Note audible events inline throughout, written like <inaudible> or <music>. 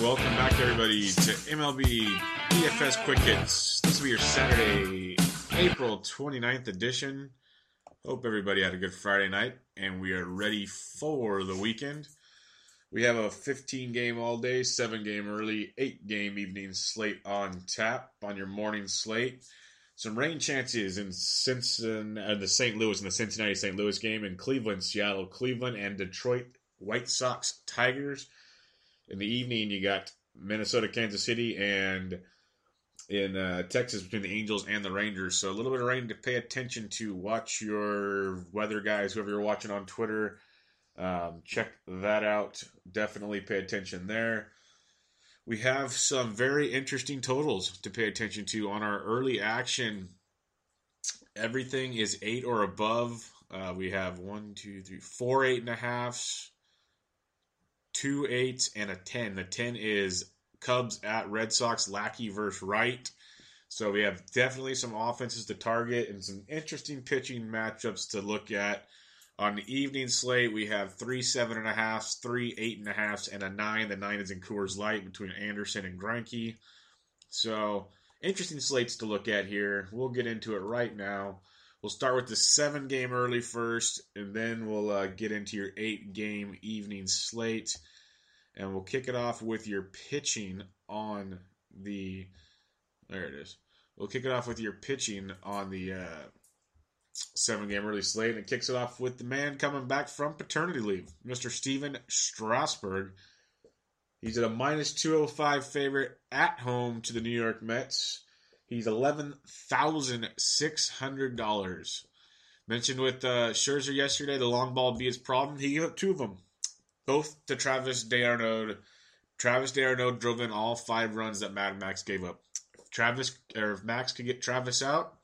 Welcome back, everybody, to MLB DFS Quick Hits. This will be your Saturday, April 29th edition. Hope everybody had a good Friday night and we are ready for the weekend. We have a 15 game all day, 7 game early, 8 game evening slate on tap on your morning slate. Some rain chances in Cincinnati, uh, the St. Louis and the Cincinnati St. Louis game, in Cleveland, Seattle, Cleveland, and Detroit White Sox Tigers. In the evening, you got Minnesota, Kansas City, and in uh, Texas between the Angels and the Rangers. So a little bit of rain to pay attention to. Watch your weather guys, whoever you're watching on Twitter. Um, check that out. Definitely pay attention there. We have some very interesting totals to pay attention to on our early action. Everything is eight or above. Uh, we have one, two, three, four eight and a halves, two eights, and a ten. The ten is Cubs at Red Sox, Lackey versus Wright. So we have definitely some offenses to target and some interesting pitching matchups to look at. On the evening slate, we have three seven and a halfs, three eight and a halfs, and a nine. The nine is in Coors Light between Anderson and Greinke. So interesting slates to look at here. We'll get into it right now. We'll start with the seven game early first, and then we'll uh, get into your eight game evening slate. And we'll kick it off with your pitching on the. There it is. We'll kick it off with your pitching on the uh, seven game early slate. And it kicks it off with the man coming back from paternity leave, Mr. Stephen Strasburg. He's at a minus 205 favorite at home to the New York Mets. He's $11,600. Mentioned with uh, Scherzer yesterday, the long ball be his problem. He gave up two of them, both to Travis d'Arnaud. Travis d'Arnaud drove in all five runs that Mad Max gave up. If Travis or if Max could get Travis out,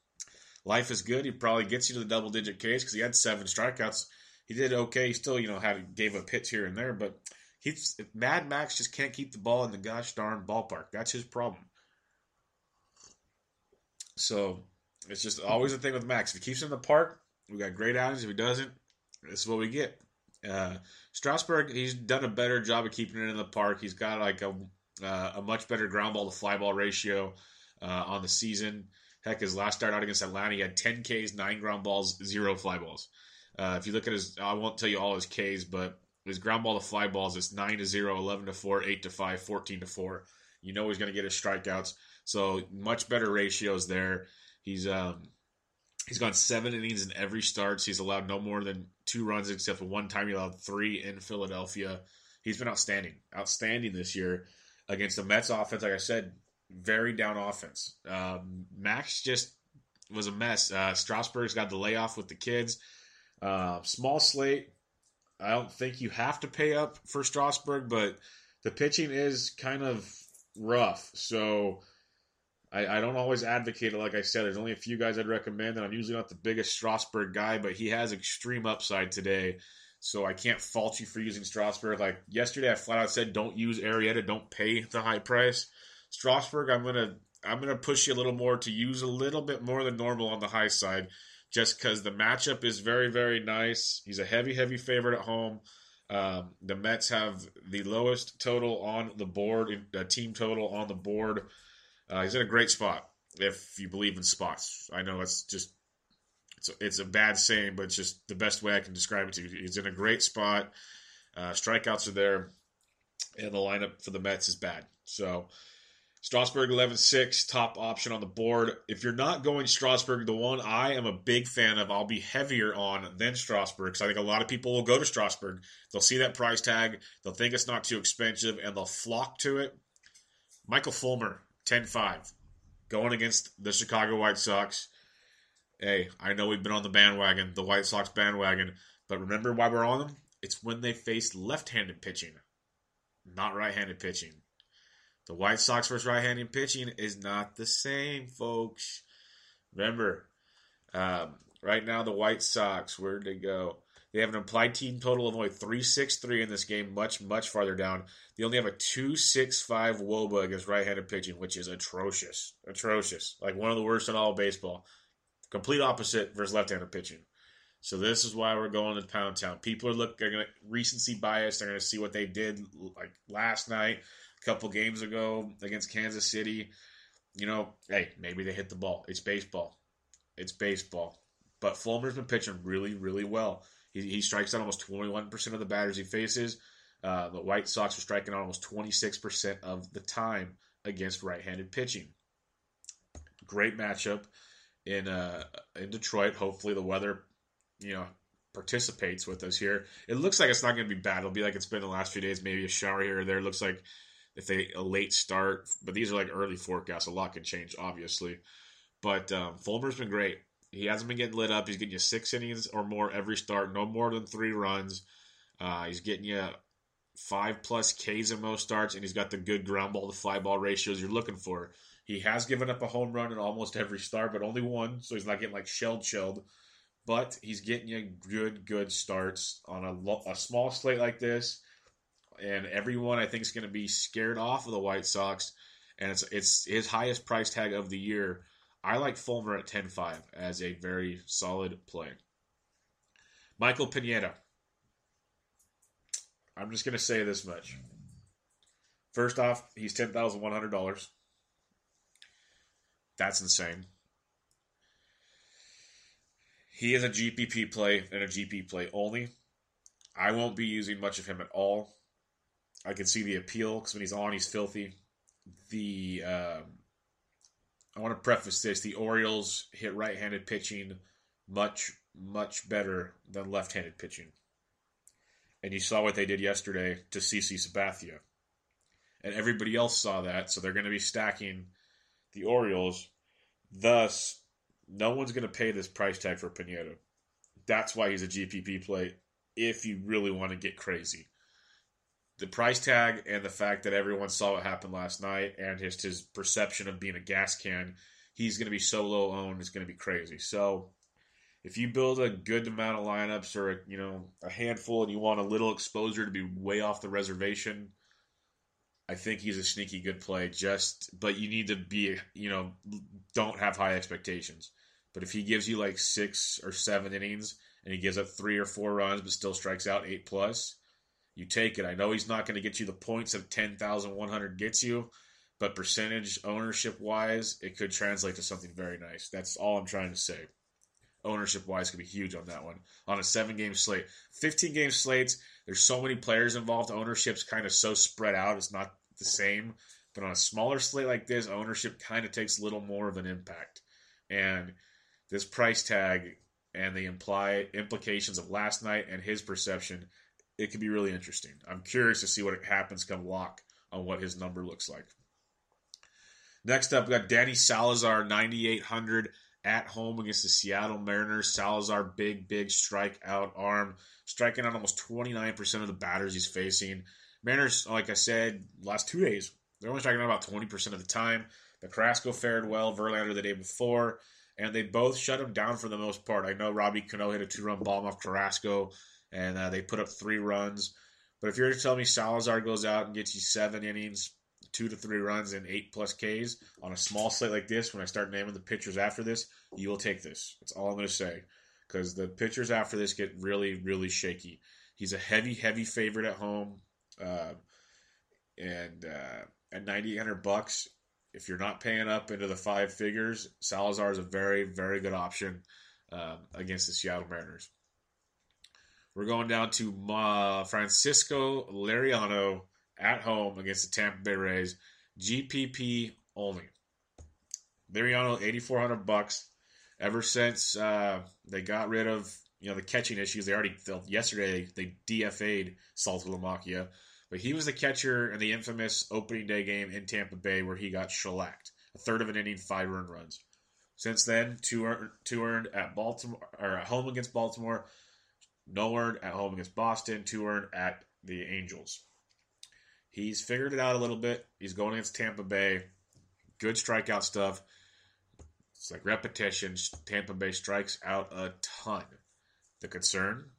life is good. He probably gets you to the double digit case because he had seven strikeouts. He did okay. He still, you know, had gave up hits here and there, but he's Mad Max just can't keep the ball in the gosh darn ballpark. That's his problem. So it's just always a thing with Max. If he keeps it in the park, we got great outings. If he doesn't, this is what we get. Uh, Strasburg, he's done a better job of keeping it in the park. He's got like a uh, a much better ground ball to fly ball ratio uh, on the season. Heck, his last start out against Atlanta, he had 10 Ks, nine ground balls, zero fly balls. Uh, if you look at his, I won't tell you all his Ks, but his ground ball to fly balls is 9 to 0, 11 to 4, 8 to 5, 14 to 4. You know he's going to get his strikeouts. So much better ratios there. He's um he's gone seven innings in every start. He's allowed no more than two runs, except for one time he allowed three in Philadelphia. He's been outstanding, outstanding this year against the Mets offense. Like I said, very down offense. Um, Max just was a mess. Uh, Strasburg's got the layoff with the kids. Uh, small slate. I don't think you have to pay up for Strasburg, but the pitching is kind of rough. So I, I, don't always advocate it. Like I said, there's only a few guys I'd recommend, and I'm usually not the biggest Strasburg guy, but he has extreme upside today. So I can't fault you for using Strasburg. Like yesterday, I flat out said, don't use Arrieta, don't pay the high price. Strasburg, I'm gonna I'm to push you a little more to use a little bit more than normal on the high side, just because the matchup is very, very nice. He's a heavy, heavy favorite at home. Um, the Mets have the lowest total on the board, a team total on the board. Uh, he's in a great spot if you believe in spots. I know it's just it's a, it's a bad saying, but it's just the best way I can describe it to you. He's in a great spot. Uh, strikeouts are there, and the lineup for the Mets is bad. So Strasburg 11-6, top option on the board. If you're not going Strasburg, the one I am a big fan of, I'll be heavier on than Strasburg because I think a lot of people will go to Strasburg. They'll see that price tag, they'll think it's not too expensive, and they'll flock to it. Michael Fulmer, 10-5, going against the Chicago White Sox. Hey, I know we've been on the bandwagon, the White Sox bandwagon, but remember why we're on them? It's when they face left-handed pitching, not right-handed pitching. The White Sox versus right-handed pitching is not the same, folks. Remember, um, right now the White Sox, where'd they go? They have an implied team total of only 363 in this game, much, much farther down. They only have a 265 Woba against right handed pitching, which is atrocious. Atrocious. Like one of the worst in all baseball. Complete opposite versus left handed pitching. So this is why we're going to Pound Town. People are looking at recency bias. They're to see what they did like last night a couple games ago against Kansas City. You know, hey, maybe they hit the ball. It's baseball. It's baseball. But Fulmer's been pitching really, really well. He, he strikes out almost 21% of the batters he faces. Uh, the White Sox are striking out almost 26% of the time against right-handed pitching. Great matchup in uh, in Detroit. Hopefully the weather, you know, participates with us here. It looks like it's not going to be bad. It'll be like it's been the last few days, maybe a shower here or there. It looks like if they a late start, but these are like early forecasts. A lot can change, obviously. But um, Fulmer's been great. He hasn't been getting lit up. He's getting you six innings or more every start, no more than three runs. Uh, he's getting you five plus Ks in most starts, and he's got the good ground ball to fly ball ratios you're looking for. He has given up a home run in almost every start, but only one, so he's not getting like shelled shelled. But he's getting you good, good starts on a, lo- a small slate like this and everyone I think is going to be scared off of the White Sox, and it's it's his highest price tag of the year. I like Fulmer at 10-5 as a very solid play. Michael Pineda. I'm just going to say this much. First off, he's $10,100. That's insane. He is a GPP play and a GP play only. I won't be using much of him at all I can see the appeal because when he's on, he's filthy. The um, I want to preface this: the Orioles hit right-handed pitching much much better than left-handed pitching, and you saw what they did yesterday to CC Sabathia, and everybody else saw that. So they're going to be stacking the Orioles. Thus, no one's going to pay this price tag for Pineda. That's why he's a GPP play. If you really want to get crazy the price tag and the fact that everyone saw what happened last night and his his perception of being a gas can, he's going to be so low owned, it's going to be crazy. So, if you build a good amount of lineups or a, you know a handful and you want a little exposure to be way off the reservation, I think he's a sneaky good play. Just but you need to be you know don't have high expectations. But if he gives you like six or seven innings and he gives up three or four runs but still strikes out eight plus you take it. I know he's not going to get you the points of 10,100 gets you, but percentage ownership wise, it could translate to something very nice. That's all I'm trying to say. Ownership wise could be huge on that one. On a seven game slate. 15 game slates, there's so many players involved. Ownership's kind of so spread out, it's not the same. But on a smaller slate like this, ownership kind of takes a little more of an impact. And this price tag and the imply implications of last night and his perception it could be really interesting. I'm curious to see what happens come lock on what his number looks like. Next up, we got Danny Salazar, 9,800 at home against the Seattle Mariners. Salazar, big, big strikeout arm, striking out almost 29% of the batters he's facing. Mariners, like I said, last two days, they're only striking out about 20% of the time. The Carrasco fared well, Verlander the day before, and they both shut him down for the most part. I know Robbie Cano hit a two run bomb off Carrasco and uh, they put up three runs. But if you're to tell me Salazar goes out and gets you seven innings, two to three runs and eight plus Ks on a small slate like this, when I start naming the pitchers after this, you will take this. That's all I'm going to say. Because the pitchers after this get really, really shaky. He's a heavy, heavy favorite at home. Uh, and uh, at 9,800 bucks, if you're not paying up into the five figures, Salazar is a very, very good option um, against the Seattle Mariners. We're going down to uh, Francisco Liriano at home against the Tampa Bay Rays. GPP only. Liriano, 8400 bucks. Ever since uh, they got rid of you know the catching issues, they already felt yesterday they DFA'd Saltalamacchia, but he was the catcher in the infamous opening day game in Tampa Bay where he got shellacked, a third of an inning, five earned runs. Since then, two earned, two earned at Baltimore or at home against Baltimore, no earned at home against Boston, two earned at the Angels. He's figured it out a little bit. He's going against Tampa Bay. Good strikeout stuff. It's like repetitions. Tampa Bay strikes out a ton. The concern,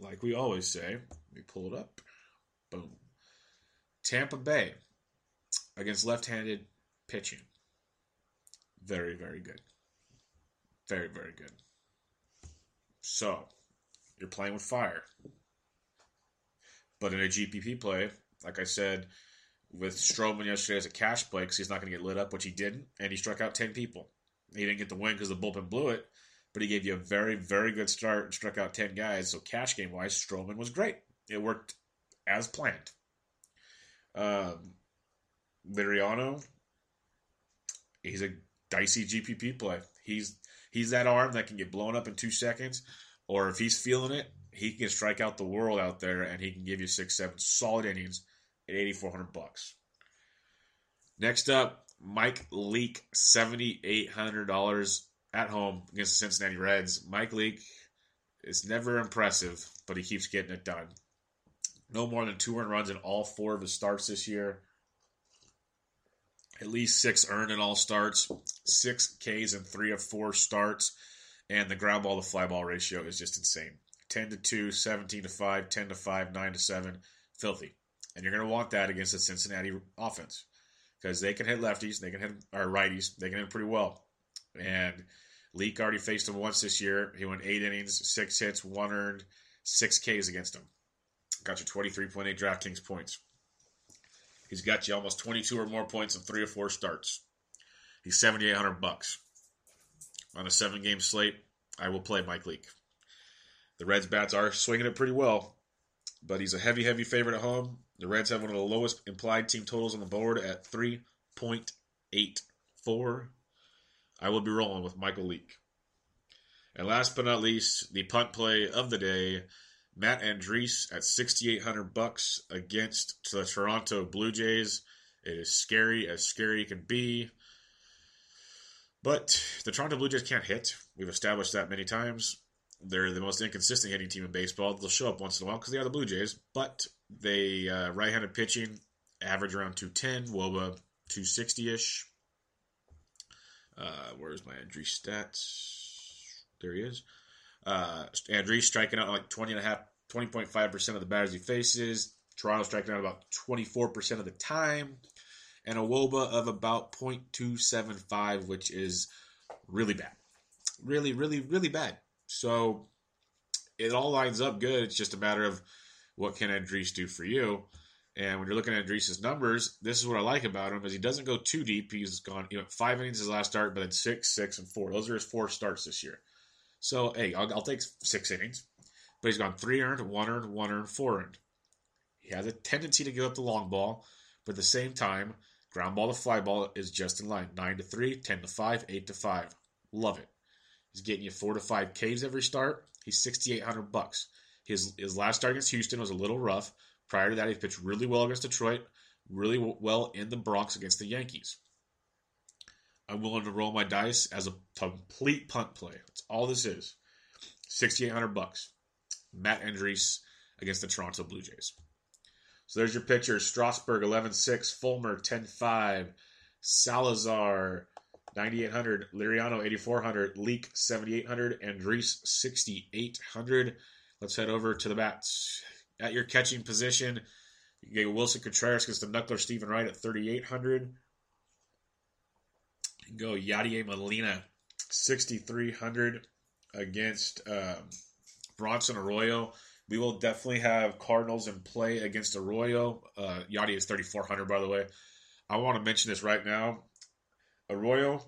like we always say, me pull it up. Boom. Tampa Bay against left handed pitching. Very, very good. Very, very good. So, you're playing with fire. But in a GPP play, like I said, with Stroman yesterday as a cash play because he's not going to get lit up, which he didn't, and he struck out 10 people. He didn't get the win because the bullpen blew it, but he gave you a very, very good start and struck out 10 guys. So, cash game wise, Stroman was great. It worked as planned. Um, Liriano, he's a dicey GPP play. He's he's that arm that can get blown up in two seconds, or if he's feeling it, he can strike out the world out there, and he can give you six, seven solid innings at eighty four hundred bucks. Next up, Mike Leake, seventy eight hundred dollars at home against the Cincinnati Reds. Mike Leake is never impressive, but he keeps getting it done. No more than two earned runs in all four of his starts this year. At least six earned in all starts, six Ks in three of four starts, and the ground ball to fly ball ratio is just insane. 10 to 2, 17 to 5, 10 to 5, 9 to 7. Filthy. And you're going to want that against the Cincinnati offense because they can hit lefties, they can hit or righties, they can hit pretty well. And Leake already faced him once this year. He went eight innings, six hits, one earned, six Ks against him. Got you 23.8 DraftKings points. He's got you almost 22 or more points in three or four starts. He's 7,800 bucks on a seven-game slate. I will play Mike Leake. The Reds bats are swinging it pretty well, but he's a heavy, heavy favorite at home. The Reds have one of the lowest implied team totals on the board at 3.84. I will be rolling with Michael Leake. And last but not least, the punt play of the day, Matt Andriese at 6800 bucks against the Toronto Blue Jays. It is scary as scary can be. But the Toronto Blue Jays can't hit. We've established that many times. They're the most inconsistent hitting team in baseball. They'll show up once in a while because they are the Blue Jays, but they uh, right-handed pitching average around 210, Woba 260-ish. Uh, where's my Andriese stats? There he is. Uh, Andriese striking out like 20 and a half, 20.5% of the batters he faces. Toronto striking out about 24% of the time. And a Woba of about 0.275, which is really bad. Really, really, really bad. So it all lines up good. It's just a matter of what can Andriese do for you. And when you're looking at Andriese's numbers, this is what I like about him is he doesn't go too deep. He's gone, you know, five innings his last start, but then six, six, and four. Those are his four starts this year. So hey, I'll, I'll take six innings, but he's gone three earned, one earned, one earned, four earned. He has a tendency to give up the long ball, but at the same time, ground ball to fly ball is just in line. Nine to three, 10 to five, eight to five. Love it. He's getting you four to five Ks every start. He's 6,800 bucks. His his last start against Houston was a little rough. Prior to that, he pitched really well against Detroit, really well in the Bronx against the Yankees. I'm willing to roll my dice as a complete punt play. That's all this is. 6,800 bucks. Matt Andriese against the Toronto Blue Jays. So there's your pitchers. Strasburg 11-6, Fulmer 10-5, Salazar 9,800, Liriano 8,400, Leake 7,800, Andriese 6,800. Let's head over to the bats. At your catching position, You get Willson Contreras against the knuckler Steven Wright at 3,800. Go Yadier Molina, 6,300 against um, Bronson Arroyo. We will definitely have Cardinals in play against Arroyo. Uh, is 3,400, by the way. I want to mention this right now. Arroyo,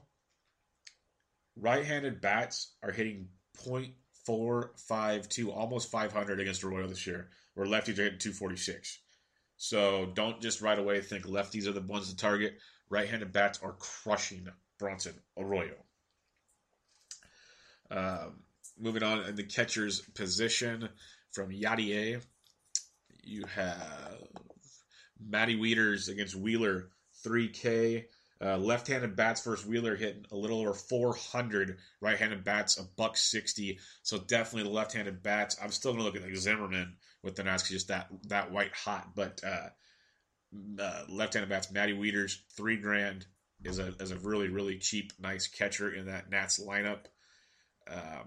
right handed bats are hitting 0.452, almost 500 against Arroyo this year, where lefties are hitting 246. So don't just right away think lefties are the ones to target. Right handed bats are crushing Bronson Arroyo. Um, moving on in the catcher's position from Yadier, you have Matty Wieters against Wheeler, 3K. Uh, left-handed bats versus Wheeler hitting a little over 400. Right-handed bats a buck 60. So definitely the left-handed bats. I'm still gonna look at like Zimmerman with the Nats just that that white hot. But uh, uh, left-handed bats, Matty Wieters, three grand is a is a really really cheap nice catcher in that Nats lineup. Uh,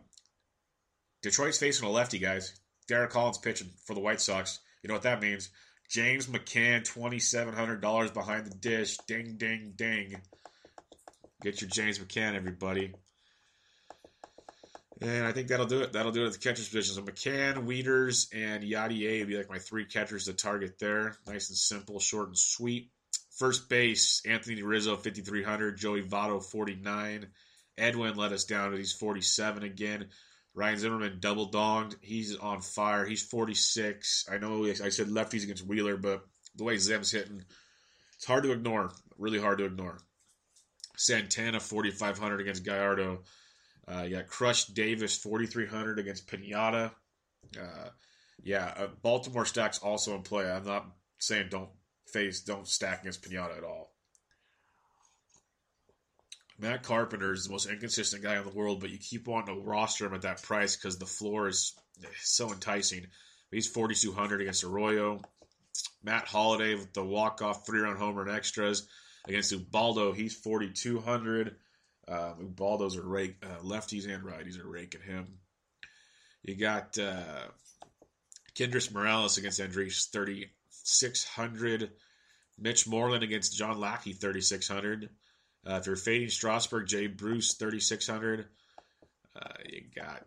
Detroit's facing a lefty, guys. Derek Collins pitching for the White Sox. You know what that means? James McCann, twenty seven hundred dollars behind the dish. Ding, ding, ding. Get your James McCann, everybody. And I think that'll do it. That'll do it at the catcher's position. So McCann, Wieters, and Yadier would be like my three catchers to target there. Nice and simple, short and sweet. First base, Anthony Rizzo, 5,300. Joey Votto, 49. Edwin let us down, but he's 47 again. Ryan Zimmerman double donged. He's on fire. He's 46. I know I said lefties against Wheeler, but the way Zim's hitting, it's hard to ignore. Really hard to ignore. Santana 4,500 against Gallardo. Uh, you got Crush Davis 4,300 against Pineda. Uh, yeah, uh, Baltimore stacks also in play. I'm not saying don't face, don't stack against Pinata at all. Matt Carpenter is the most inconsistent guy in the world, but you keep wanting to roster him at that price because the floor is so enticing. He's 4,200 against Arroyo. Matt Holliday with the walk-off three-run homer and extras against Ubaldo. He's 4,200. Um, Ubaldo's are rake, uh, lefties and righties are raking him. You got uh, Kendrys Morales against Andres, 3,600. Mitch Moreland against John Lackey, 3,600. Uh, if you're fading Strasburg, Jay Bruce, 3,600. Uh, you got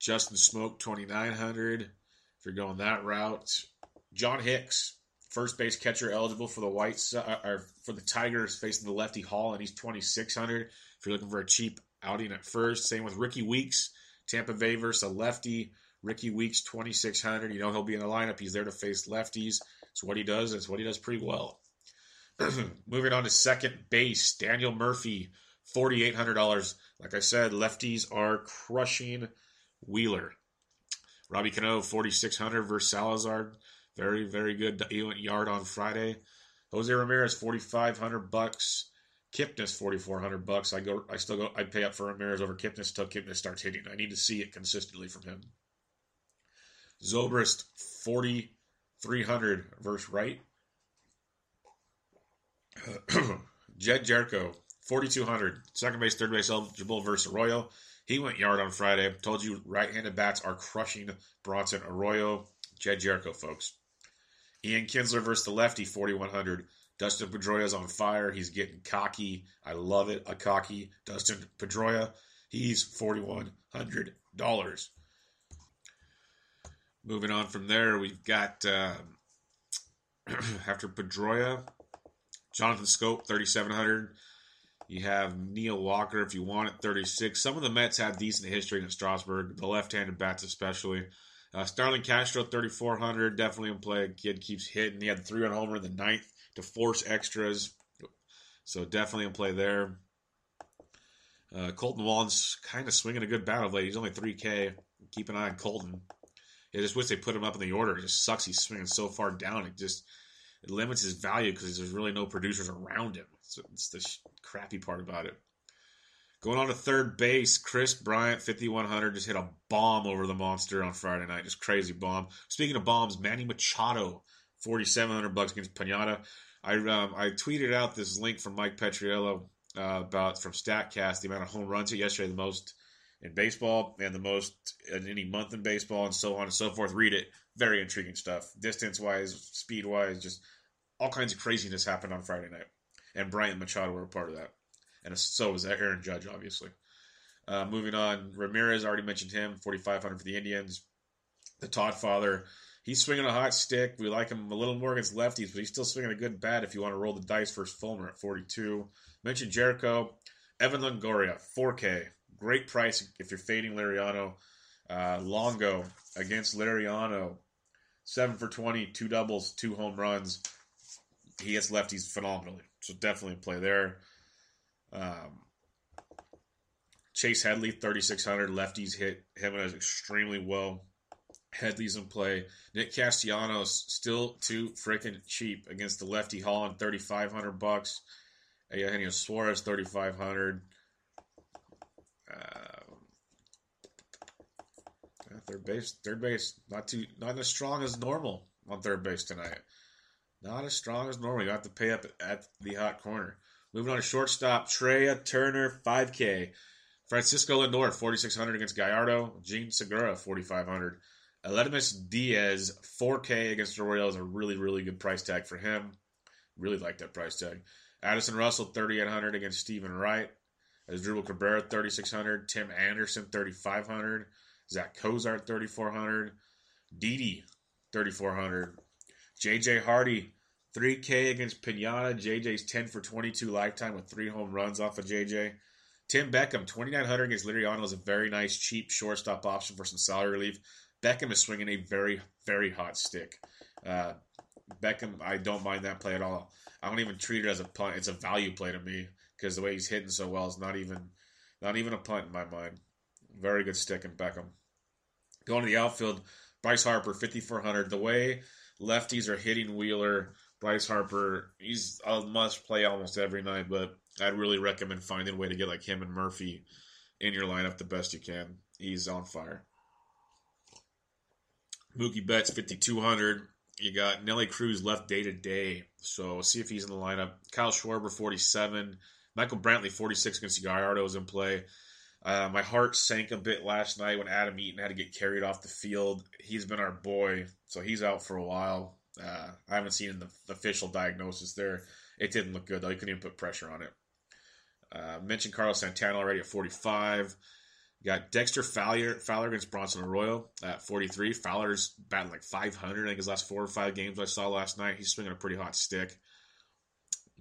Justin Smoak, 2,900. If you're going that route, John Hicks, first base catcher eligible for the White uh, or for the Tigers, facing the lefty Hall, and he's 2,600. If you're looking for a cheap outing at first, same with Rickie Weeks, Tampa Bay versus a lefty. Rickie Weeks, 2,600. You know he'll be in the lineup. He's there to face lefties. It's what he does. It's what he does pretty well. <clears throat> Moving on to second base, Daniel Murphy, $4,800. Like I said, lefties are crushing Wheeler. Robbie Cano, 4,600 versus Salazar. Very, very good. He went yard on Friday. Jose Ramirez, 4,500 bucks. Kipnis, 4,400 bucks. I go. I still go. I'd pay up for Ramirez over Kipnis until Kipnis starts hitting. I need to see it consistently from him. Zobrist, 4,300 versus Wright. <clears throat> Jedd Gyorko, 4,200. Second base, third base eligible versus Arroyo. He went yard on Friday. Told you right handed bats are crushing Bronson Arroyo. Jedd Gyorko, folks. Ian Kinsler versus the lefty, 4,100. Dustin Pedroia's on fire. He's getting cocky. I love it. A cocky Dustin Pedroia. He's $4,100. Moving on from there, we've got <clears throat> uh, after Pedroia, Jonathan Schoop, 3,700. You have Neil Walker, if you want it, 36. Some of the Mets have decent history in Strasburg, the left handed bats especially. Uh, Starlin Castro, 3,400. Definitely in play. Kid keeps hitting. He had three run homer in the ninth to force extras. So definitely in play there. Uh, Kolten Wong's kind of swinging a good bat of late. He's only 3K. Keep an eye on Kolten. I just wish they put him up in the order. It just sucks he's swinging so far down. It just it limits his value because there's really no producers around him. So it's the sh- crappy part about it. Going on to third base, Kris Bryant, 5,100, just hit a bomb over the monster on Friday night. Just crazy bomb. Speaking of bombs, Manny Machado, 4,700 bucks against Pineda. I um, I tweeted out this link from Mike Petriello uh, about from Statcast the amount of home runs yesterday, the most in baseball and the most in any month in baseball, and so on and so forth. Read it. Very intriguing stuff. Distance wise, speed wise, just all kinds of craziness happened on Friday night. And Bryant Machado were a part of that. And so was Aaron Judge, obviously. Uh, moving on, Ramirez, already mentioned him, 4,500 for the Indians. The Todd father, he's swinging a hot stick. We like him a little more against lefties, but he's still swinging a good bat if you want to roll the dice versus Fulmer at 42. Mentioned Gyorko. Evan Longoria, 4K. Great price if you're fading Liriano. Uh, Longo against Liriano, 7 for 20, two doubles, two home runs. He hits lefties phenomenally. So definitely play there. Um, Chase Headley, 3,600. Lefties hit him extremely well. Headley's in play. Nick Castellanos still too freaking cheap against the lefty Holland, 3,500 bucks. Eugenio Suarez, 3,500. Uh, third base, third base, not too, not as strong as normal on third base tonight. Not as strong as normal. You have to pay up at the hot corner. Moving on to shortstop, Trea Turner, 5K. Francisco Lindor, 4,600 against Gallardo. Jean Segura, 4,500. Aledmys Diaz, 4K against the Royals, a really, really good price tag for him. Really like that price tag. Addison Russell, 3,800 against Steven Wright. Asdrubal Cabrera, 3,600. Tim Anderson, 3,500. Zack Cozart, 3,400. Didi, 3,400. JJ Hardy, 3K against Pinata. JJ's 10 for 22 lifetime with three home runs off of JJ. Tim Beckham, 2,900 against Liriano is a very nice, cheap shortstop option for some salary relief. Beckham is swinging a very, very hot stick. Uh, Beckham, I don't mind that play at all. I don't even treat it as a punt. It's a value play to me because the way he's hitting so well is not even, not even a punt in my mind. Very good stick in Beckham. Going to the outfield, Bryce Harper, 5,400. The way lefties are hitting Wheeler, Bryce Harper, he's a must play almost every night, but I'd really recommend finding a way to get like him and Murphy in your lineup the best you can. He's on fire. Mookie Betts, 5,200. You got Nelly Cruz left day to day, so see if he's in the lineup. Kyle Schwarber, 47. Michael Brantley, 46 against Gallardo is in play. Uh, my heart sank a bit last night when Adam Eaton had to get carried off the field. He's been our boy, so he's out for a while. Uh, I haven't seen the official diagnosis there. It didn't look good though. He couldn't even put pressure on it. Uh, mentioned Carlos Santana already at 45. You got Dexter Fowler, Fowler against Bronson Arroyo at 43. Fowler's batting like 500. I think his last four or five games I saw last night. He's swinging a pretty hot stick.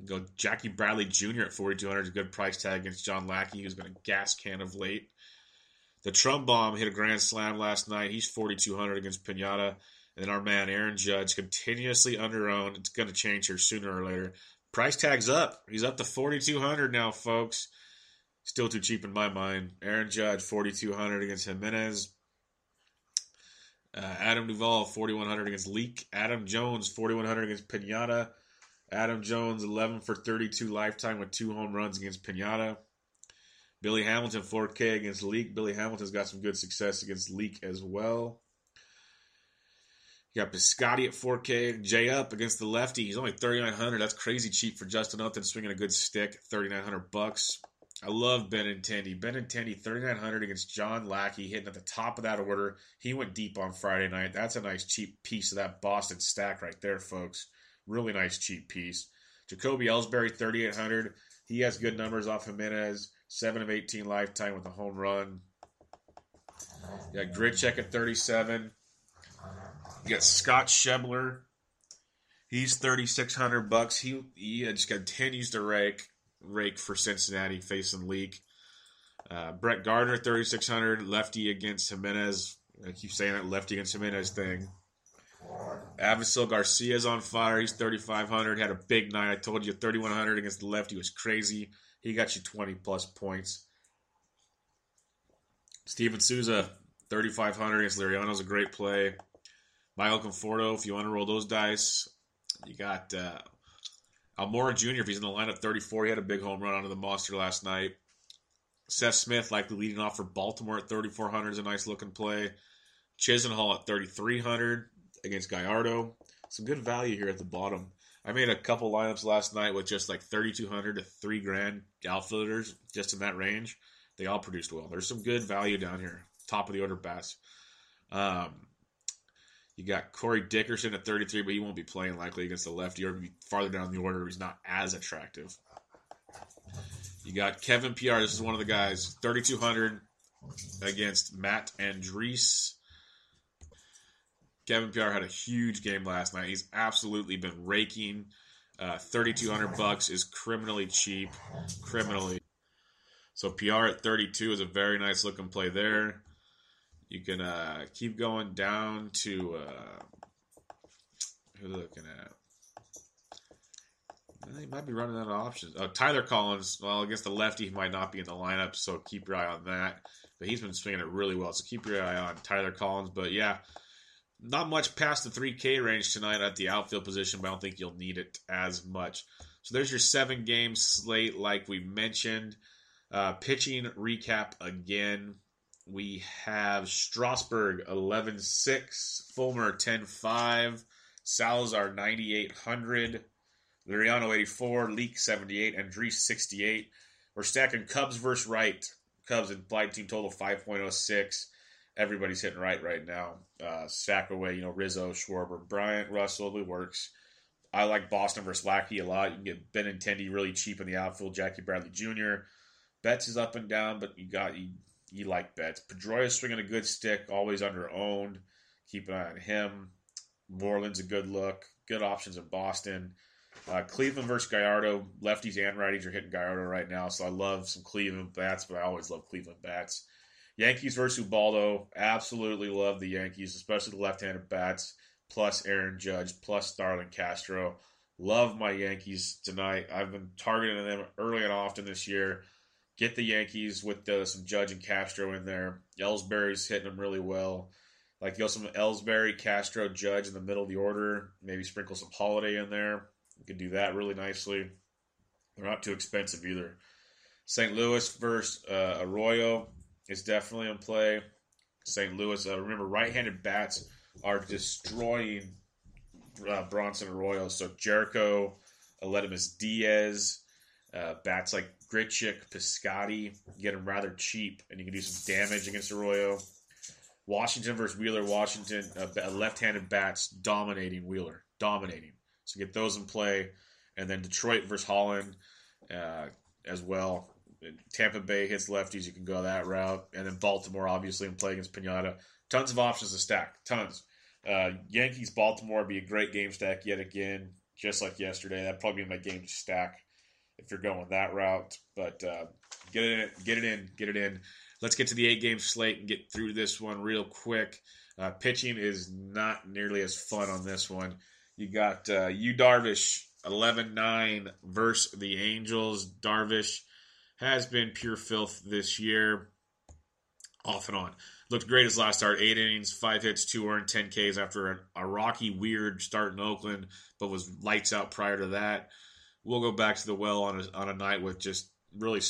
Go Jackie Bradley Jr. at 4,200 is a good price tag against John Lackey, who's been a gas can of late. The Trump Bomb hit a grand slam last night. He's 4,200 against Pinata. And then our man Aaron Judge continuously under owned. It's going to change here sooner or later. Price tag's up. He's up to 4,200 now, folks. Still too cheap in my mind. Aaron Judge, 4,200 against Jimenez. Uh, Adam Duvall, 4,100 against Leake. Adam Jones, 4,100 against Pinata. Adam Jones, 11 for 32 lifetime with two home runs against Pinata. Billy Hamilton, 4K against Leake. Billy Hamilton's got some good success against Leake as well. You got Piscotty at 4K. Jay up against the lefty. He's only 3,900. That's crazy cheap for Justin Upton swinging a good stick. 3,900 bucks. I love Benintendi. Ben Intendi, 3,900 against John Lackey, hitting at the top of that order. He went deep on Friday night. That's a nice cheap piece of that Boston stack right there, folks. Really nice cheap piece. Jacoby Ellsbury, 3,800. He has good numbers off Jimenez. 7 of 18 lifetime with a home run. You got Grichuk at 37. You got Scott Schebler. He's 3600 bucks. He he just continues to rake rake for Cincinnati facing Leake. Uh, Brett Gardner 3600 lefty against Jimenez. I keep saying that lefty against Jimenez thing. Avisail Garcia's on fire. He's 3500. Had a big night. I told you 3100 against the left. He was crazy. He got you 20 plus points. Steven Souza 3500 against Liriano's a great play. Michael Conforto, if you want to roll those dice, you got uh, Almora Jr. If he's in the lineup, 34. He had a big home run onto the monster last night. Seth Smith likely leading off for Baltimore at 3,400 is a nice looking play. Chisenhall at 3,300 against Gallardo. Some good value here at the bottom. I made a couple lineups last night with just like 3,200 to 3 grand outfielders just in that range. They all produced well. There's some good value down here. Top of the order bats. Um, you got Corey Dickerson at 33, but he won't be playing likely against the lefty or be farther down the order. He's not as attractive. You got Kevin Pillar. This is one of the guys. 3,200 against Matt Andriese. Kevin Pillar had a huge game last night. He's absolutely been raking. Uh, 3,200 bucks is criminally cheap. Criminally. So Pillar at 32 is a very nice looking play there. You can uh, keep going down to uh, who looking at. He might be running out of options. Oh, Tyler Collins. Well, against the lefty, he might not be in the lineup, so keep your eye on that. But he's been swinging it really well, so keep your eye on Tyler Collins. But yeah, not much past the 3K range tonight at the outfield position, but I don't think you'll need it as much. So there's your seven game slate, like we mentioned. Uh, pitching recap again. We have Strasburg 11 6, Fulmer 10 5, Salazar 9,800, Liriano 84, Leake 78, and Andriese 68. We're stacking Cubs versus right. Cubs implied team total 5.06. Everybody's hitting right right now. Uh, you know, Rizzo, Schwarber, Bryant, Russell, it works. I like Boston versus Lackey a lot. You can get Benintendi really cheap in the outfield. Jackie Bradley Jr. Betts is up and down, but you got you, you like Betts. Pedroia swinging a good stick, always under owned. Keep an eye on him. Moreland's a good look. Good options in Boston. Uh, Cleveland versus Gallardo. Lefties and righties are hitting Gallardo right now, so I love some Cleveland bats, but I always love Cleveland bats. Yankees versus Ubaldo. Absolutely love the Yankees, especially the left-handed bats. Plus Aaron Judge, plus Starlin Castro. Love my Yankees tonight. I've been targeting them early and often this year. Get the Yankees with some Judge and Castro in there. Ellsbury's hitting them really well. Like go some Ellsbury, Castro, Judge in the middle of the order. Maybe sprinkle some Holliday in there. You can do that really nicely. They're not too expensive either. St. Louis versus uh, Arroyo is definitely in play. St. Louis, uh, remember, right-handed bats are destroying uh, Bronson Arroyo. So Gyorko, Aledmys Diaz, uh, bats like Grichuk, Piscotty, get them rather cheap, and you can do some damage against Arroyo. Washington versus Wheeler. Washington, uh, left-handed bats dominating Wheeler, dominating. So get those in play, and then Detroit versus Holland uh, as well. Tampa Bay hits lefties, you can go that route, and then Baltimore obviously and play against Pinata. Tons of options to stack, tons. Uh, Yankees Baltimore be a great game stack yet again, just like yesterday. That'd probably be my game to stack if you're going that route. But uh, get it in, get it in, get it in. Let's get to the eight game slate and get through this one real quick. Uh, pitching is not nearly as fun on this one. You got uh, Yu Darvish 11 9 versus the Angels. Darvish has been pure filth this year, off and on. Looked great his last start. Eight innings, five hits, two earned, 10 Ks after a, a rocky, weird start in Oakland, but was lights out prior to that. We'll go back to the well on a, on a night with just really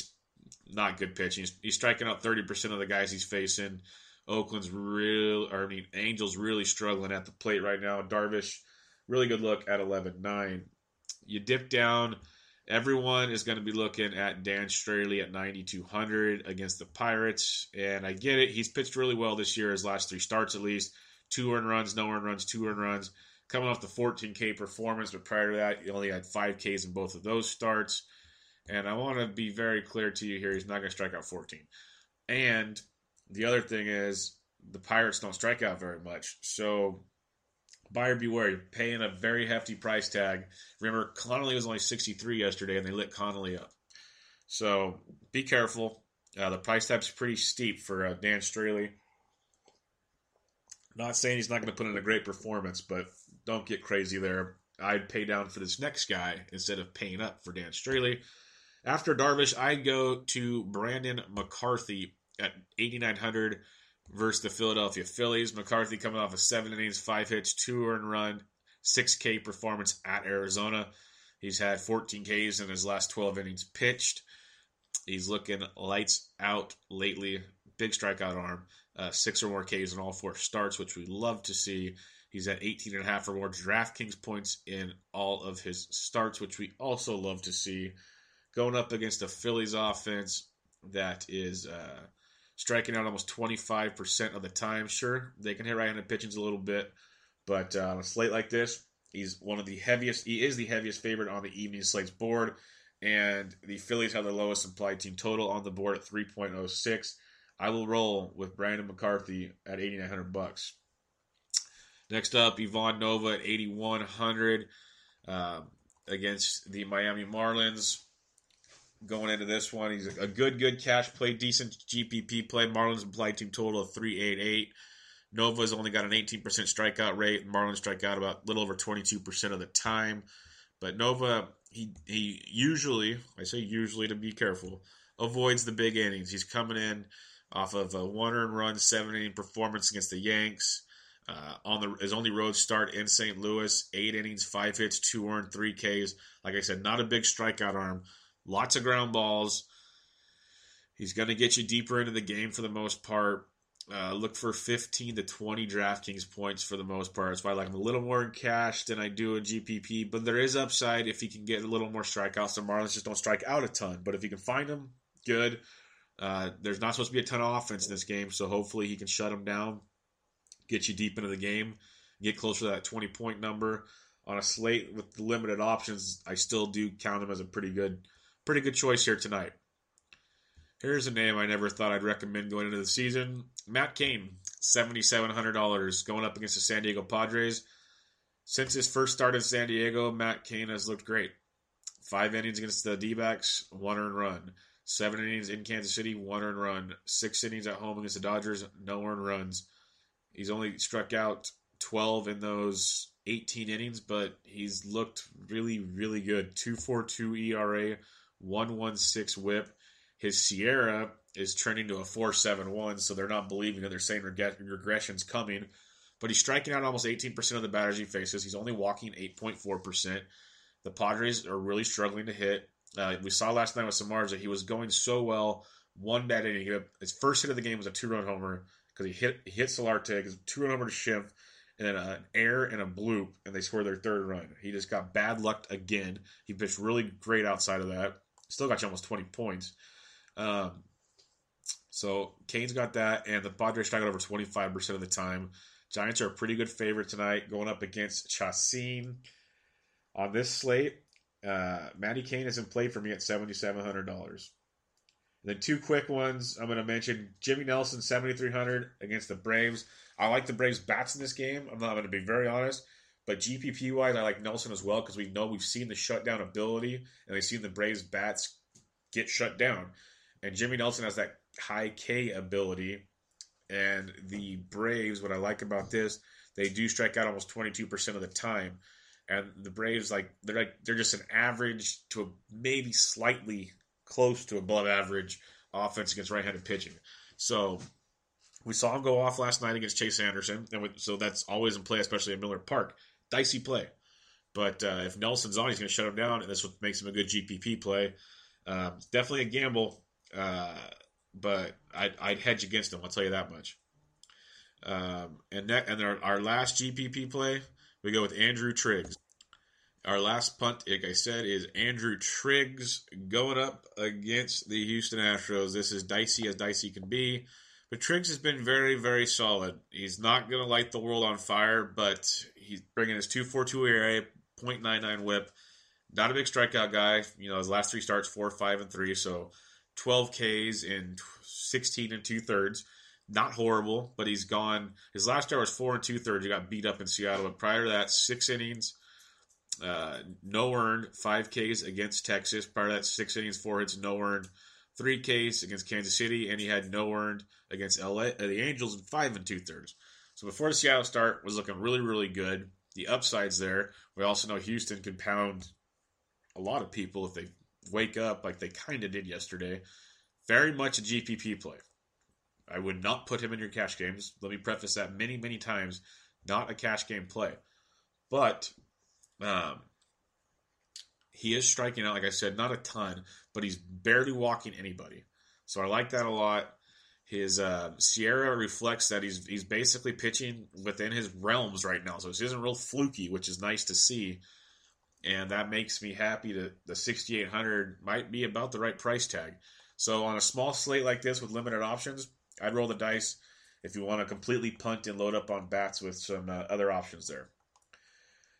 not good pitching. He's, he's striking out 30% of the guys he's facing. Oakland's real, or I mean, Angels really struggling at the plate right now. Darvish, really good look at 11 9. You dip down Everyone is going to be looking at Dan Straily at 9,200 against the Pirates. And I get it. He's pitched really well this year, his last three starts at least. Two earned runs, no earned runs, two earned runs. Coming off the 14K performance, but prior to that, he only had 5Ks in both of those starts. And I want to be very clear to you here he's not going to strike out 14. And the other thing is, the Pirates don't strike out very much. So buyer beware. You're paying a very hefty price tag. Remember, Connolly was only 63 yesterday, and they lit Connolly up. So be careful. Uh, the price tag's pretty steep for uh, Dan Straily. Not saying he's not going to put in a great performance, but don't get crazy there. I'd pay down for this next guy instead of paying up for Dan Straily. After Darvish, I'd go to Brandon McCarthy at 8,900 versus the Philadelphia Phillies. McCarthy coming off a seven innings, five hits, two earned run, 6K performance at Arizona. He's had 14 Ks in his last 12 innings pitched. He's looking lights out lately. Big strikeout arm. Uh, six or more Ks in all four starts, which we love to see. He's at 18 and a half or more DraftKings points in all of his starts, which we also love to see. Going up against the Phillies offense, that is uh, striking out almost 25% of the time. Sure, they can hit right-handed pitchings a little bit, but uh, on a slate like this, he's one of the heaviest. He is the heaviest favorite on the evening slates board, and the Phillies have the lowest implied team total on the board at 3.06. I will roll with Brandon McCarthy at 8,900 bucks. Next up, Ivan Nova at 8,100 um, against the Miami Marlins. Going into this one, he's a good, good cash play, decent GPP play. Marlins implied team total of 388. Nova's only got an 18% strikeout rate. Marlins strike out about a little over 22% of the time. But Nova, he he usually, I say usually to be careful, avoids the big innings. He's coming in off of a one earned run, seven inning performance against the Yanks. Uh, on the his only road start in St. Louis, eight innings, five hits, two earned, three Ks. Like I said, not a big strikeout arm, lots of ground balls. He's going to get you deeper into the game for the most part. Uh, look for 15 to 20 DraftKings points for the most part. That's why I like him a little more in cash than I do in GPP. But there is upside if he can get a little more strikeouts. The Marlins just don't strike out a ton. But if you can find them, good. Uh, there's not supposed to be a ton of offense in this game, so hopefully he can shut them down, get you deep into the game, get closer to that 20 point number. On a slate with limited options, I still do count him as a pretty good, pretty good choice here tonight. Here's a name I never thought I'd recommend going into the season: Matt Cain, seventy-seven hundred dollars, going up against the San Diego Padres. Since his first start in San Diego, Matt Cain has looked great. Five innings against the D-backs, one earned run. Seven innings in Kansas City, one earned run. Six innings at home against the Dodgers, no earned runs. He's only struck out 12 in those 18 innings, but he's looked really, really good. 2.42 ERA, 1.16 WHIP. His SIERA is trending to a 4.71, so they're not believing it. They're saying reg- regression's coming, but he's striking out almost 18% of the batters he faces. He's only walking 8.4%. The Padres are really struggling to hit. Uh, we saw last night with Samardzija, he was going so well. One bad inning. His first hit of the game was a two run homer because he hit he hit Solarte, his two run homer to Schimpf, and then an air and a bloop, and they scored their third run. He just got bad luck again. He pitched really great outside of that. Still got you almost 20 points. Um, so Cain's got that, and the Padres strike out over 25% of the time. Giants are a pretty good favorite tonight, going up against Chacin. On this slate, uh, Matty Cain is in play for me at $7,700. Then two quick ones I'm going to mention. Jimmy Nelson, 7,300 against the Braves. I like the Braves bats in this game. I'm not going to be very honest. But GPP wise, I like Nelson as well because we know we've seen the shutdown ability and we've seen the Braves bats get shut down. And Jimmy Nelson has that high K ability. And the Braves, what I like about this, they do strike out almost 22% of the time and the Braves like they're like they're just an average to a, maybe slightly close to above average offense against right-handed pitching. So we saw him go off last night against Chase Anderson, and we, so that's always in play, especially at Miller Park. Dicey play, but uh, if Nelson's on, he's going to shut him down, and that's what makes him a good GPP play. Uh, definitely a gamble, uh, but I'd, I'd, hedge against him. I'll tell you that much. Um, and that, and our, our last GPP play we go with Andrew Triggs. Our last punt, like I said, is Andrew Triggs going up against the Houston Astros. This is dicey as dicey can be. But Triggs has been very, very solid. He's not going to light the world on fire, but he's bringing his 2.42 ERA, 0.99 WHIP. Not a big strikeout guy. You know, his last three starts, four, five, and three. So 12 Ks in 16 and two thirds not horrible, but he's gone. His last start was four and two thirds. He got beat up in Seattle, but prior to that, six innings, uh, no earned, five Ks against Texas. Prior to that, six innings, four hits, no earned, three Ks against Kansas City, and he had no earned against LA, uh, the Angels in five and two thirds. So before the Seattle start was looking really, really good. The upsides there. We also know Houston can pound a lot of people if they wake up like they kind of did yesterday. Very much a GPP play. I would not put him in your cash games. Let me preface that many, many times. Not a cash game play. But um, he is striking out, like I said, not a ton, but he's barely walking anybody. So I like that a lot. His uh, SIERA reflects that he's he's basically pitching within his realms right now. So this isn't real fluky, which is nice to see. And that makes me happy that the 6800 might be about the right price tag. So on a small slate like this with limited options, I'd roll the dice if you want to completely punt and load up on bats with some uh, other options there.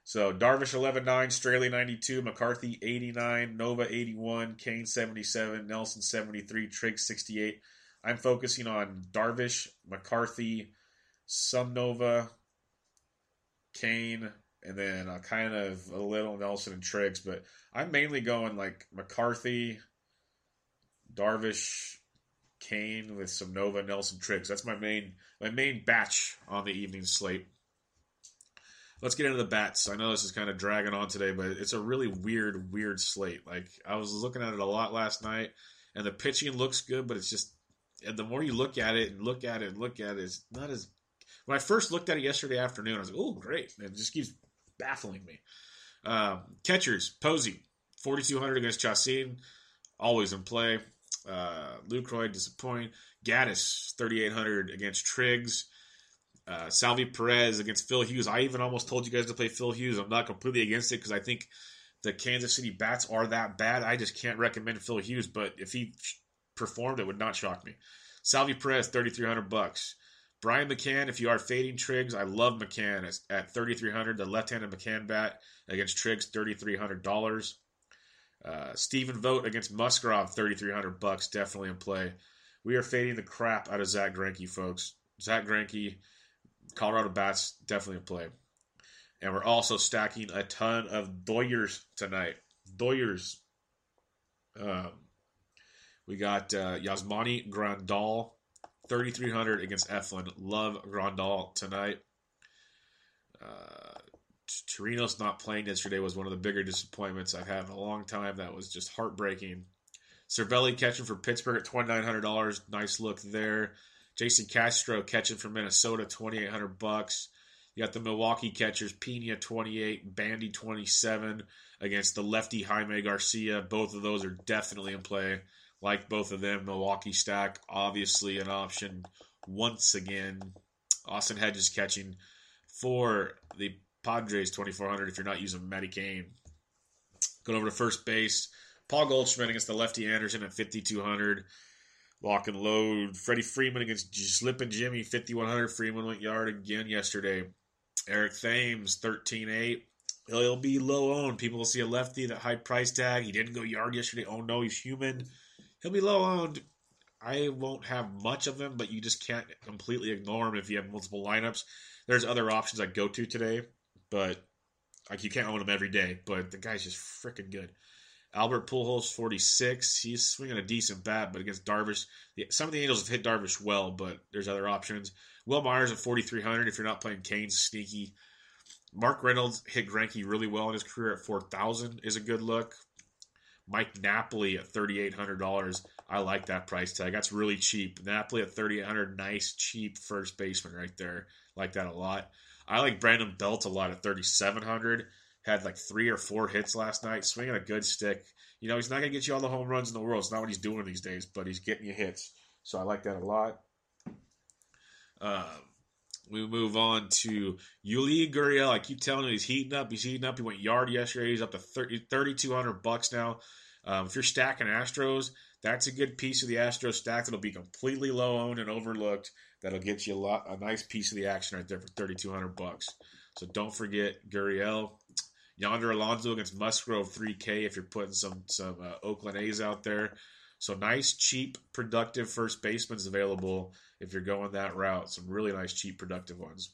So Darvish 11 9, Straily 92, McCarthy 89, Nova 81, Cain 77, Nelson 73, Trigg 68. I'm focusing on Darvish, McCarthy, some Nova, Cain, and then uh, kind of a little Nelson and Triggs. But I'm mainly going like McCarthy, Darvish, Cain with some Nova, Nelson, Triggs. That's my main my main batch on the evening slate let's get into the bats. I know this is kind of dragging on today, but it's a really weird, weird slate. Like I was looking at it a lot last night, and the pitching looks good, but it's just and the more you look at it and look at it and look at it, it's not as. When I first looked at it yesterday afternoon, I was like, "Oh, great!" It just keeps baffling me. Um, catchers: Posey, forty two hundred against Chacin, always in play. Uh, Lucroy disappointing. Gattis, thirty eight hundred against Triggs. Uh, Salvy Perez against Phil Hughes. I even almost told you guys to play Phil Hughes. I'm not completely against it because I think the Kansas City Bats are that bad. I just can't recommend Phil Hughes, but if he performed, it would not shock me. Salvy Perez, 3300 bucks. Brian McCann, if you are fading Triggs, I love McCann at 3300 The left-handed McCann bat against Triggs, $3,300. Uh, Stephen Vogt against Musgrove, 3300 bucks, definitely in play. We are fading the crap out of Zack Greinke, folks. Zack Greinke Colorado bats definitely a play. And we're also stacking a ton of Doyers tonight. Doyers. Um, we got uh, Yasmani Grandal, 3,300 against Eflin. Love Grandal tonight. Uh, Torino's not playing yesterday was one of the bigger disappointments I've had in a long time. That was just heartbreaking. Cervelli catching for Pittsburgh at $2,900. Nice look there. Jason Castro catching for Minnesota, twenty eight hundred bucks. You got the Milwaukee catchers, Pena twenty eight, Bandy twenty seven against the lefty Jaime Garcia. Both of those are definitely in play. Like both of them, Milwaukee stack obviously an option once again. Austin Hedges catching for the Padres twenty four hundred if you're not using Cain. Going over to first base, Paul Goldschmidt against the lefty Anderson at fifty two hundred. Lock and load. Freddie Freeman against Slippin' Jimmy, 5,100. Freeman went yard again yesterday. Eric Thames, 13 8. He'll be low owned. People will see a lefty, that high price tag. He didn't go yard yesterday. Oh no, he's human. He'll be low owned. I won't have much of him, but you just can't completely ignore him if you have multiple lineups. There's other options I go to today, but like you can't own him every day. But the guy's just freaking good. Albert Pujols, 46. He's swinging a decent bat, but against Darvish, some of the Angels have hit Darvish well, but there's other options. Wil Myers at 4,300 if you're not playing Cain's sneaky. Mark Reynolds hit Greinke really well in his career at 4,000 is a good look. Mike Napoli at $3,800. I like that price tag. That's really cheap. Napoli at 3,800, nice, cheap first baseman right there. Like that a lot. I like Brandon Belt a lot at 3,700 had like three or four hits last night, swinging a good stick. You know, he's not going to get you all the home runs in the world. It's not what he's doing these days, but he's getting you hits. So I like that a lot. Um, we move on to Yuli Gurriel. I keep telling you he's heating up. He's heating up. He went yard yesterday. He's up to 3,200 bucks now. Um, if you're stacking Astros, that's a good piece of the Astros stack that'll be completely low owned and overlooked. That'll get you a lot, a nice piece of the action right there for 3,200 bucks. So don't forget Gurriel. Yonder Alonso against Musgrove 3K if you're putting some some uh, Oakland A's out there. So nice, cheap, productive first basemen's available if you're going that route. Some really nice, cheap, productive ones.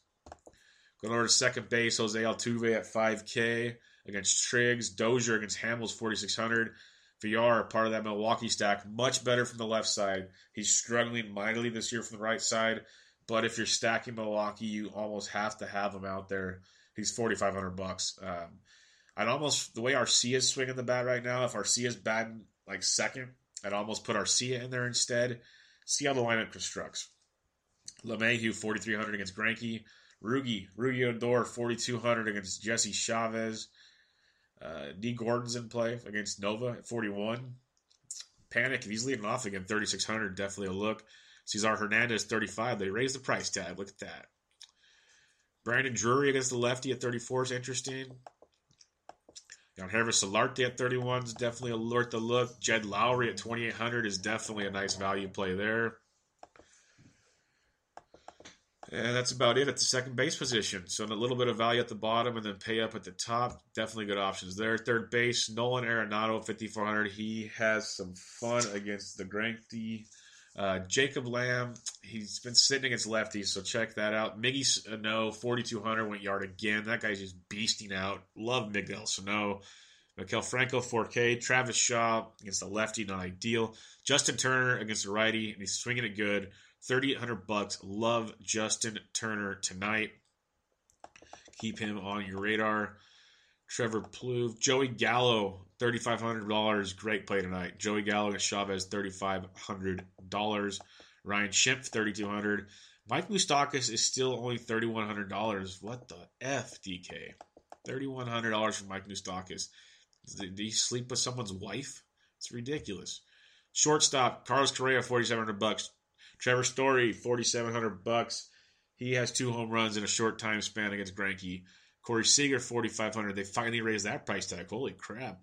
Going over to second base, Jose Altuve at 5K against Triggs. Dozier against Hamels 4,600. Villar, part of that Milwaukee stack, much better from the left side. He's struggling mightily this year from the right side. But if you're stacking Milwaukee, you almost have to have him out there. He's 4,500 bucks. Um, I'd almost the way Arcia is swinging the bat right now. If Arcia Arcia's batting like second, I'd almost put Arcia in there instead. See how the lineup constructs. LeMahieu 4,300 against Greinke. Rugi, Rugi Odor 4,200 against Jesse Chavez. Uh, D. Gordon's in play against Nova at 41. Panik if he's leading off again, 3,600, definitely a look. Cesar Hernandez, 35. They raised the price tag. Look at that. Brandon Drury against the lefty at 34 is interesting. Got Harris Solarte at 31 is definitely alert to look. Jed Lowrie at 2,800 is definitely a nice value play there. And that's about it at the second base position. So a little bit of value at the bottom and then pay up at the top. Definitely good options there. Third base, Nolan Arenado, 5,400. He has some fun against the Greinke. Uh, Jacob Lamb, he's been sitting against lefties, so check that out. Miggy Sano, 4,200, went yard again. That guy's just beasting out. Love Miguel Sano. Maikel Franco, 4K. Travis Shaw against the lefty, not ideal. Justin Turner against the righty, and he's swinging it good. 3800 bucks. Love Justin Turner tonight. Keep him on your radar. Trevor Plouffe, Joey Gallo, $3,500. Great play tonight. Joey Gallo and Chavez, $3,500. Ryan Schimpf, 3200 Mike Moustakas is still only $3,100. What the F, DK? $3,100 for Mike Moustakas. Did he sleep with someone's wife? It's ridiculous. Shortstop, Carlos Correa, 4700 bucks. Trevor Story, 4,700 bucks. He has two home runs in a short time span against Greinke. Corey Seager, 4,500. They finally raised that price tag. Holy crap.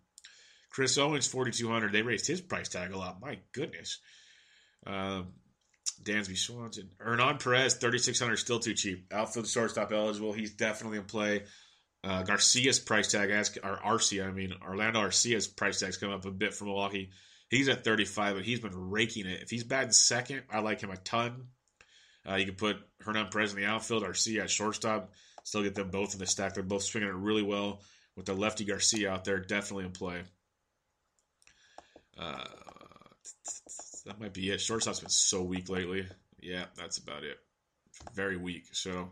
Chris Owings, 4,200. They raised his price tag a lot. My goodness. Um, Dansby Swanson. Hernan Perez, 3,600. Still too cheap. Outfield shortstop eligible. He's definitely in play. Uh, Garcia's price tag, ask, or Arcia, I mean, Orlando Arcia's price tag's come up a bit from Milwaukee. He's at 35, but he's been raking it. If he's batting second, I like him a ton. Uh, you can put Hernan Perez in the outfield, Arcia at shortstop. Still get them both in the stack. They're both swinging it really well with the lefty Garcia out there, definitely in play. Uh, that might be it. Shortstop's been so weak lately. Yeah, that's about it. Very weak. So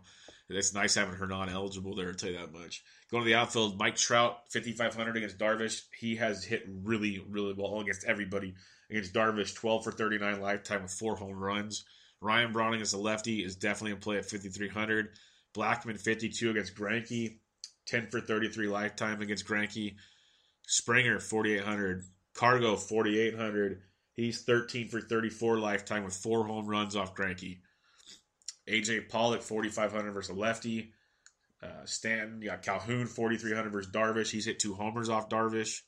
it's nice having Hernan eligible there. I'll tell you that much. Going to the outfield, Mike Trout, 5,500 against Darvish. He has hit really, really well against everybody. Against Darvish, 12 for 39 lifetime with four home runs. Ryan Browning as a lefty is definitely in play at 5,300. Blackmon, 52 against Greinke, 10 for 33 lifetime against Greinke. Springer, 4,800. Cargo, 4,800. He's 13 for 34 lifetime with four home runs off Greinke. AJ Pollock, 4,500 versus lefty. Uh, Stanton, you got Calhoun, 4,300 versus Darvish. He's hit two homers off Darvish.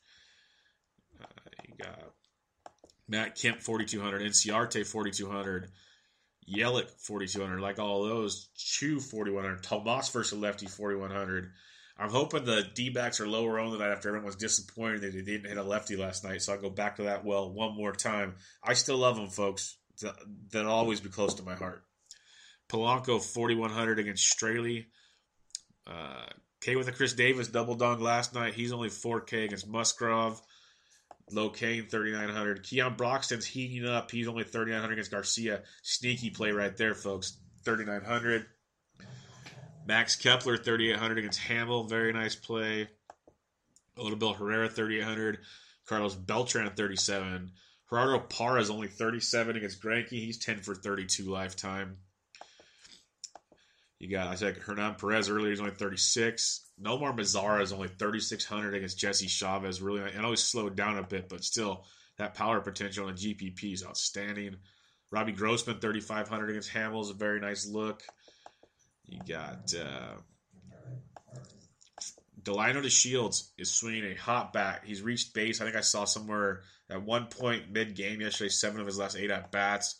Uh, you got Matt Kemp, 4,200. Inciarte, 4,200. Yelich, 4,200. Like all those. Choo, 4,100. Tomas versus lefty, 4,100. I'm hoping the D are lower on tonight after everyone was disappointed that they didn't hit a lefty last night. So I'll go back to that well one more time. I still love them, folks. They'll always be close to my heart. Polanco 4100 against Straily. Uh, K with a Chris Davis double dong last night. He's only 4K against Musgrove. Low Kane 3900. Keon Broxton's heating up. He's only 3900 against Garcia. Sneaky play right there, folks. 3900. Max Kepler 3800 against Hamels. Very nice play. Odubel Herrera 3800. Carlos Beltran 37. Gerardo Parra is only 37 against Greinke. He's 10 for 32 lifetime. You got I said Hernan Perez earlier. He's only 36. Nomar Mazara is only 3,600 against Jesse Chavez. Really, I know he's slowed down a bit, but still that power potential in GPP is outstanding. Robbie Grossman 3,500 against Hamels is a very nice look. You got uh, Delino DeShields is swinging a hot bat. He's reached base. I think I saw somewhere at one point mid game yesterday, seven of his last eight at bats.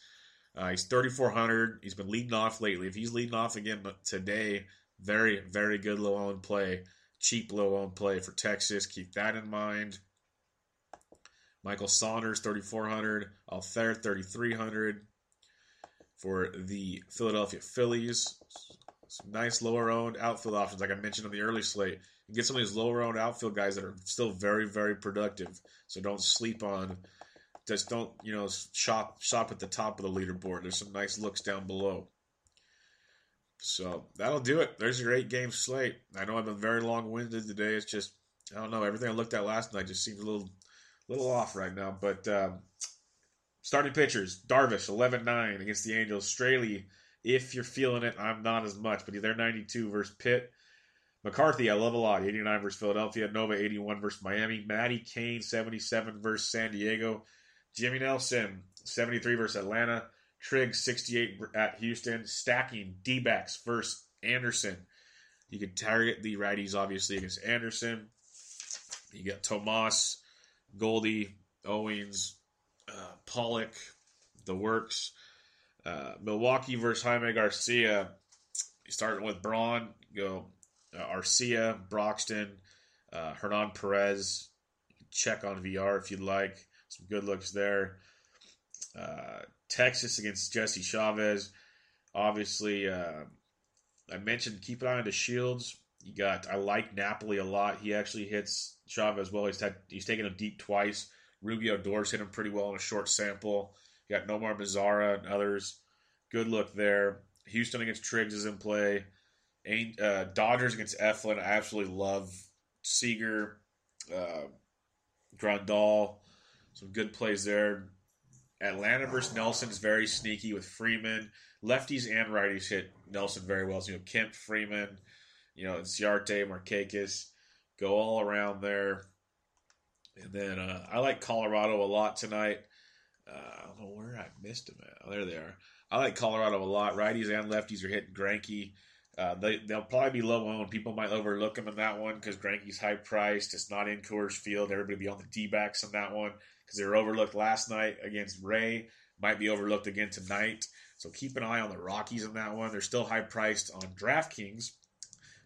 Uh, he's 3,400. He's been leading off lately. If he's leading off again today, very, very good low owned play. Cheap low owned play for Texas. Keep that in mind. Michael Saunders, 3,400. Altherr, 3,300 for the Philadelphia Phillies. Some nice lower owned outfield options, like I mentioned on the early slate. You get some of these lower owned outfield guys that are still very, very productive. So don't sleep on just don't you know shop shop at the top of the leaderboard. There's some nice looks down below. So that'll do it. There's your eight game slate. I know I've been very long winded today. It's just I don't know everything I looked at last night just seems a little little off right now. But um, starting pitchers: Darvish 11-9 against the Angels. Straily, if you're feeling it, I'm not as much, but they're 92 versus Pitt. McCarthy, I love a lot. 89 versus Philadelphia. Nova, 81 versus Miami. Matty Cain, 77 versus San Diego. Jimmy Nelson, 73 versus Atlanta. Trigg, 68 at Houston. Stacking D backs versus Anderson. You can target the righties, obviously, against Anderson. You got Tomas, Goldie, Owings, uh, Pollock, the works. Uh, Milwaukee versus Jaime Garcia. Starting with Braun, go uh, Arcia, Broxton, uh, Hernan Perez. Check on Villar if you'd like. Some good looks there. Uh, Texas against Jesse Chavez. Obviously, uh, I mentioned keep an eye on DeShields. You got I like Napoli a lot. He actually hits Chavez well. He's had he's taken him deep twice. Rubio Doors hit him pretty well in a short sample. Got Nomar Mazara and others. Good look there. Houston against Triggs is in play. Uh, Dodgers against Eflin. I absolutely love Seager, uh, Grandal. Some good plays there. Atlanta versus Nelson is very sneaky with Freeman. Lefties and righties hit Nelson very well. So, you know, Kemp, Freeman, you know, Ciarte, Markakis, go all around there. And then uh, I like Colorado a lot tonight. Uh, I don't know where I missed them at. Oh, there they are. I like Colorado a lot. Righties and lefties are hitting Greinke. Uh, they, they'll probably be low owned. People might overlook them in that one because Greinke's high priced. It's not in Coors Field. Everybody be on the D backs on that one because they were overlooked last night against Ray. Might be overlooked again tonight. So keep an eye on the Rockies in that one. They're still high priced on DraftKings,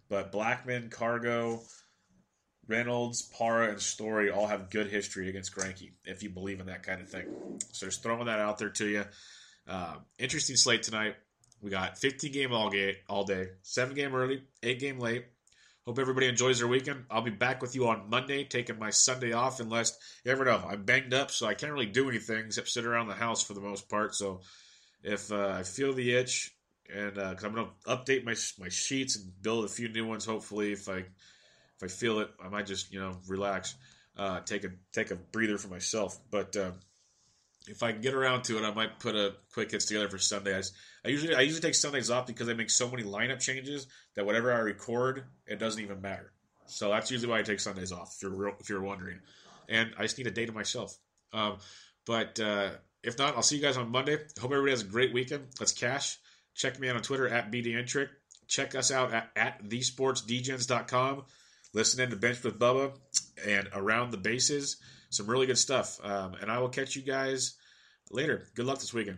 but Blackmon, Cargo, Reynolds, Parra, and Story all have good history against Greinke, if you believe in that kind of thing. So just throwing that out there to you. Uh, interesting slate tonight. We got 15 game all, game all day, seven game early, eight game late. Hope everybody enjoys their weekend. I'll be back with you on Monday, taking my Sunday off, unless you ever know I'm banged up, so I can't really do anything except sit around the house for the most part. So if uh, I feel the itch, and because uh, I'm going to update my my sheets and build a few new ones, hopefully, if I if I feel it, I might just you know relax, uh, take a take a breather for myself. But uh, if I can get around to it, I might put a quick hits together for Sunday. I, I, usually I usually take Sundays off because I make so many lineup changes that whatever I record, it doesn't even matter. So that's usually why I take Sundays off. If you're if you're wondering, and I just need a day to myself. Um, but uh, if not, I'll see you guys on Monday. Hope everybody has a great weekend. Let's cash. Check me out on Twitter at BDentrek. Check us out at, at thesportsdgens.com. Listen in to Bench with Bubba and Around the Bases. Some really good stuff. Um, and I will catch you guys later. Good luck this weekend.